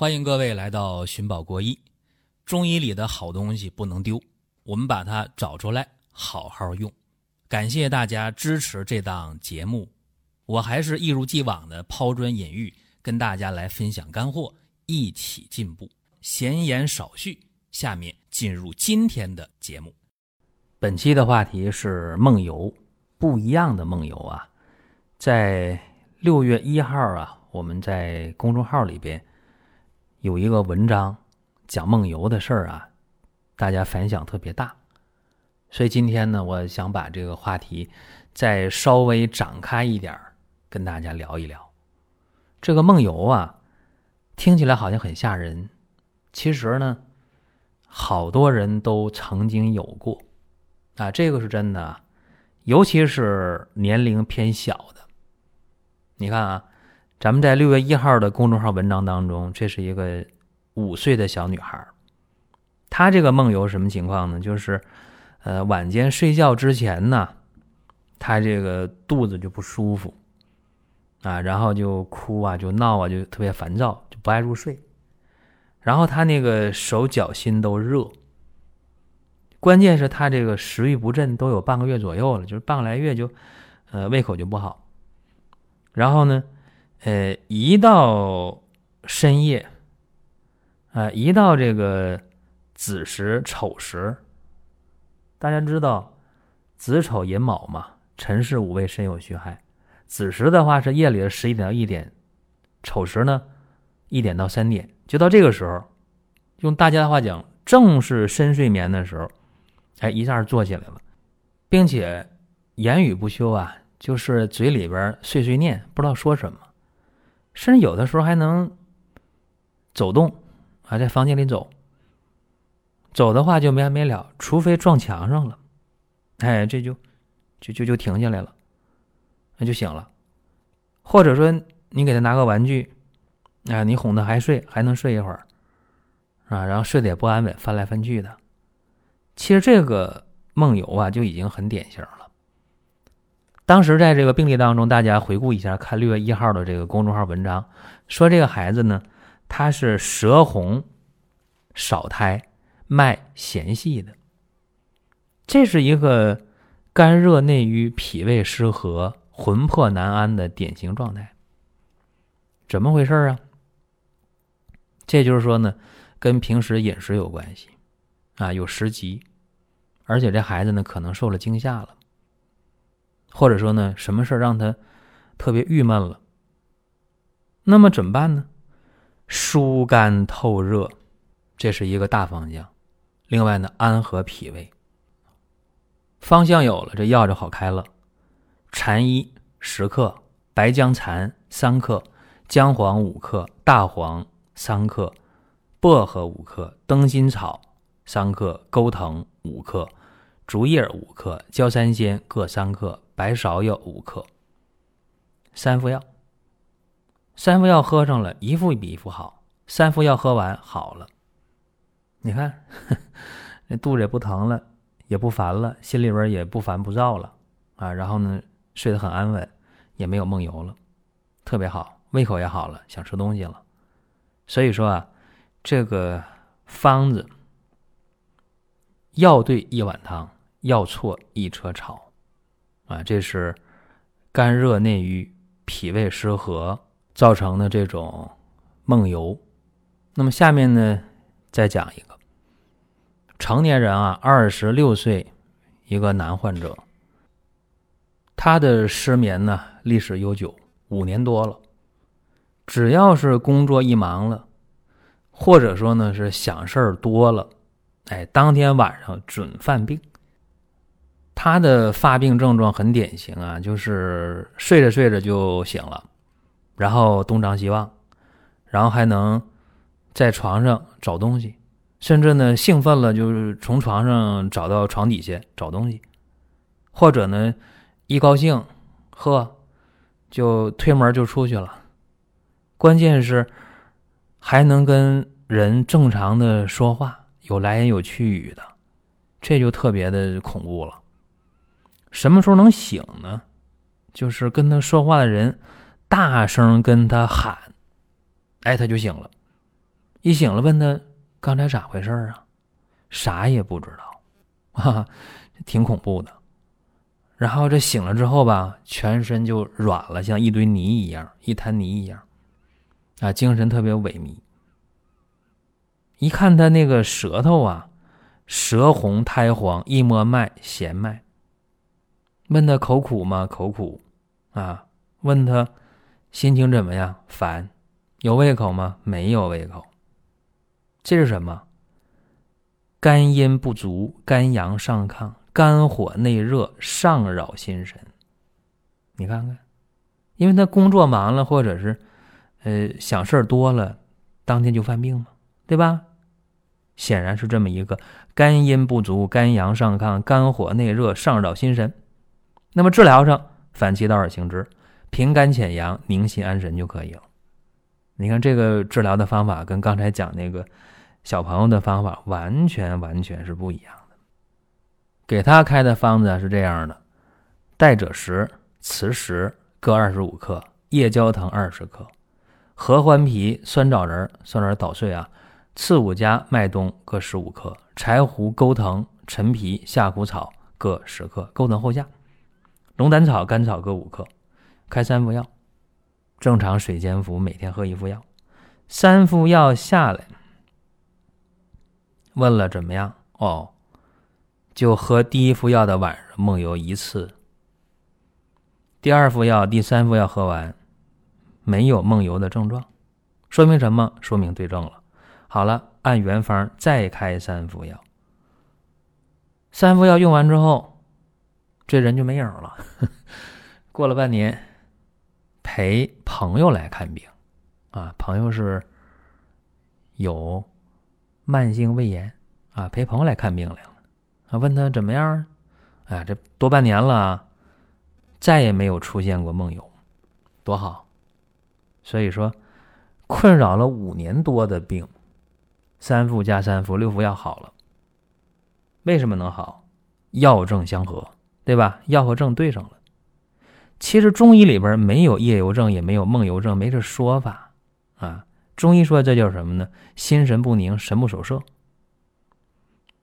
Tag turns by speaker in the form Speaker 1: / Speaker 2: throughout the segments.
Speaker 1: 欢迎各位来到寻宝国医。中医里的好东西不能丢，我们把它找出来，好好用。感谢大家支持这档节目，我还是一如既往的抛砖引玉，跟大家来分享干货，一起进步。闲言少叙，下面进入今天的节目。本期的话题是梦游，不一样的梦游啊！在六月一号啊，我们在公众号里边有一个文章讲梦游的事儿啊，大家反响特别大，所以今天呢，我想把这个话题再稍微展开一点儿，跟大家聊一聊。这个梦游啊，听起来好像很吓人。其实呢，好多人都曾经有过，啊，这个是真的，尤其是年龄偏小的。你看啊，咱们在六月一号的公众号文章当中，这是一个五岁的小女孩，她这个梦游什么情况呢？就是，呃，晚间睡觉之前呢，她这个肚子就不舒服，啊，然后就哭啊，就闹啊，就特别烦躁，就不爱入睡。然后他那个手脚心都热，关键是他这个食欲不振，都有半个月左右了，就是半个来月就，呃，胃口就不好。然后呢，呃，一到深夜，啊，一到这个子时丑时，大家知道子丑寅卯嘛，辰巳午未申酉戌亥，子时的话是夜里的十一点到一点，丑时呢一点到三点。就到这个时候，用大家的话讲，正是深睡眠的时候，哎，一下坐起来了，并且言语不休啊，就是嘴里边碎碎念，不知道说什么，甚至有的时候还能走动啊，在房间里走，走的话就没完没了，除非撞墙上了，哎，这就就就就停下来了，那就醒了，或者说你给他拿个玩具。啊，你哄他还睡，还能睡一会儿，啊，然后睡得也不安稳，翻来翻去的。其实这个梦游啊，就已经很典型了。当时在这个病例当中，大家回顾一下，看六月一号的这个公众号文章，说这个孩子呢，他是舌红、少苔、脉弦细的，这是一个肝热内瘀、脾胃失和、魂魄难安的典型状态。怎么回事啊？这就是说呢，跟平时饮食有关系，啊，有食积，而且这孩子呢可能受了惊吓了，或者说呢什么事让他特别郁闷了。那么怎么办呢？疏肝透热，这是一个大方向。另外呢，安和脾胃，方向有了，这药就好开了。蝉衣十克，白僵蚕三克，姜黄五克，大黄。三克，薄荷五克，灯心草三克，钩藤五克，竹叶五克，焦三仙各三克，白芍药五克。三副药，三副药喝上了，一副比一副好。三副药喝完好了，你看，那肚子也不疼了，也不烦了，心里边也不烦不躁了啊。然后呢，睡得很安稳，也没有梦游了，特别好，胃口也好了，想吃东西了。所以说啊，这个方子药对一碗汤，药错一车草，啊，这是肝热内郁、脾胃失和造成的这种梦游。那么下面呢，再讲一个成年人啊，二十六岁一个男患者，他的失眠呢历史悠久，五年多了。只要是工作一忙了，或者说呢是想事儿多了，哎，当天晚上准犯病。他的发病症状很典型啊，就是睡着睡着就醒了，然后东张西望，然后还能在床上找东西，甚至呢兴奋了就是从床上找到床底下找东西，或者呢一高兴，呵，就推门就出去了。关键是还能跟人正常的说话，有来言有去语的，这就特别的恐怖了。什么时候能醒呢？就是跟他说话的人大声跟他喊，哎，他就醒了。
Speaker 2: 一醒了问他刚才咋回事啊？啥也不知道，哈 哈，挺恐怖的。然后这醒了之后吧，全身就软了，像一堆泥一样，一滩泥一样，啊，精神特别萎靡。一看他那个舌头啊，舌红苔黄，一摸脉弦脉。问他口苦吗？口苦，啊，问他心情怎么样？烦，有胃口吗？没有胃口。这是什么？肝阴不足，肝阳上亢。肝火内热，上扰心神。你看看，因为他工作忙了，或者是呃想事儿多了，当天就犯病嘛，对吧？显然是这么一个肝阴不足，肝阳上亢，肝火内热，上扰心神。那么治疗上反其道而行之，平肝潜阳，宁心安神就可以了。你看这个治疗的方法跟刚才讲那个小朋友的方法完全完全是不一样的。给他开的方子是这样的：代赭石、磁石各二十五克，夜交藤二十克，合欢皮、酸枣仁酸枣仁捣碎啊，刺五加、麦冬各十五克，柴胡、钩藤、陈皮、夏枯草各十克，钩藤后下，龙胆草、甘草各五克，开三副药，正常水煎服，每天喝一副药。三副药下来，问了怎么样？哦。就喝第一副药的晚上梦游一次，第二副药、第三副药喝完，没有梦游的症状，说明什么？说明对症了。好了，按原方再开三副药。三副药用完之后，这人就没影了。过了半年，陪朋友来看病，啊，朋友是有慢性胃炎啊，陪朋友来看病来了。啊，问他怎么样？哎，这多半年了，再也没有出现过梦游，多好！所以说，困扰了五年多的病，三副加三副，六副药好了。为什么能好？药症相合，对吧？药和症对上了。其实中医里边没有夜游症，也没有梦游症，没这说法啊。中医说这叫什么呢？心神不宁，神不守舍。《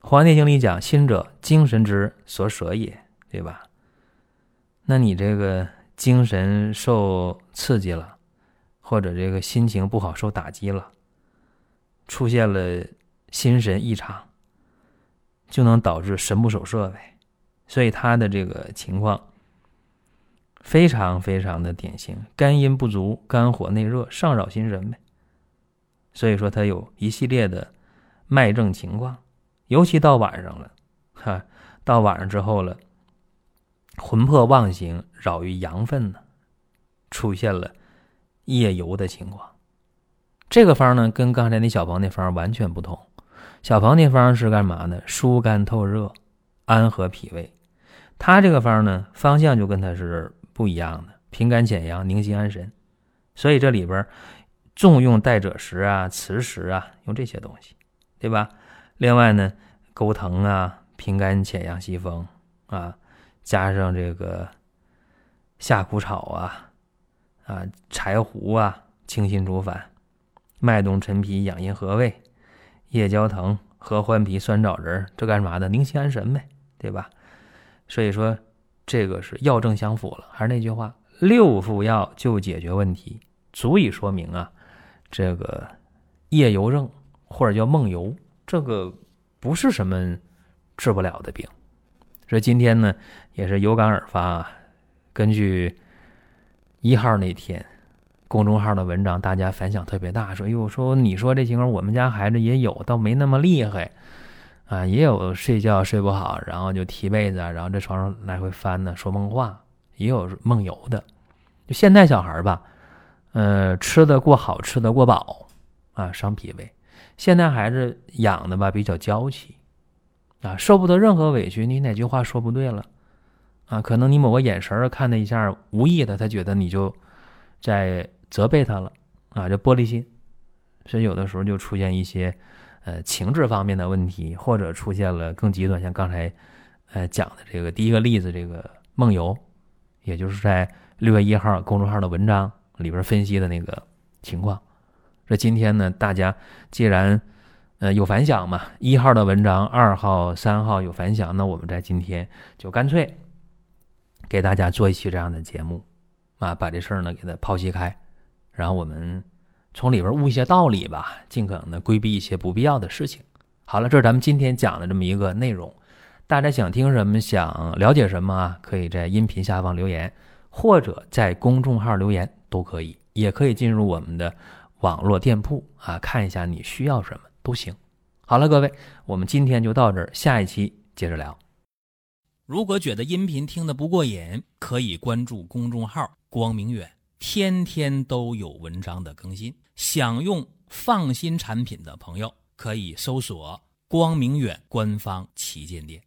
Speaker 2: 黄帝内经》里讲：“心者，精神之所舍也，对吧？那你这个精神受刺激了，或者这个心情不好受打击了，出现了心神异常，就能导致神不守舍呗。所以他的这个情况非常非常的典型，肝阴不足，肝火内热，上扰心神呗。所以说他有一系列的脉症情况。”尤其到晚上了，哈，到晚上之后了，魂魄妄行，扰于阳分呢，出现了夜游的情况。这个方呢，跟刚才那小鹏那方完全不同。小鹏那方是干嘛呢？疏肝透热，安和脾胃。他这个方呢，方向就跟他是不一样的，平肝潜阳，宁心安神。所以这里边重用代赭石啊、磁石啊，用这些东西，对吧？另外呢，钩藤啊，平肝潜阳息风啊，加上这个夏枯草啊，啊柴胡啊，清心主反；麦冬、陈皮养阴和胃；夜交藤、合欢皮、酸枣仁，这干嘛的？宁心安神呗，对吧？所以说，这个是药证相符了。还是那句话，六副药就解决问题，足以说明啊，这个夜游症或者叫梦游。这个不是什么治不了的病，所以今天呢也是有感而发。根据一号那天公众号的文章，大家反响特别大，说：“哟，说你说这情况，我们家孩子也有，倒没那么厉害啊，也有睡觉睡不好，然后就踢被子，然后在床上来回翻呢，说梦话，也有梦游的。就现在小孩吧，呃，吃的过好，吃的过饱啊，伤脾胃。”现在孩子养的吧比较娇气，啊，受不得任何委屈。你哪句话说不对了，啊，可能你某个眼神看他一下，无意的他觉得你就在责备他了，啊，就玻璃心，所以有的时候就出现一些呃情志方面的问题，或者出现了更极端，像刚才呃讲的这个第一个例子，这个梦游，也就是在六月一号公众号的文章里边分析的那个情况。这今天呢，大家既然呃有反响嘛，一号的文章、二号、三号有反响，那我们在今天就干脆给大家做一期这样的节目啊，把这事儿呢给它剖析开，然后我们从里边悟一些道理吧，尽可能的规避一些不必要的事情。好了，这是咱们今天讲的这么一个内容。大家想听什么，想了解什么啊？可以在音频下方留言，或者在公众号留言都可以，也可以进入我们的网络店铺啊，看一下你需要什么都行。好了，各位，我们今天就到这儿，下一期接着聊。
Speaker 1: 如果觉得音频听得不过瘾，可以关注公众号“光明远”，天天都有文章的更新。想用放心产品的朋友，可以搜索“光明远”官方旗舰店。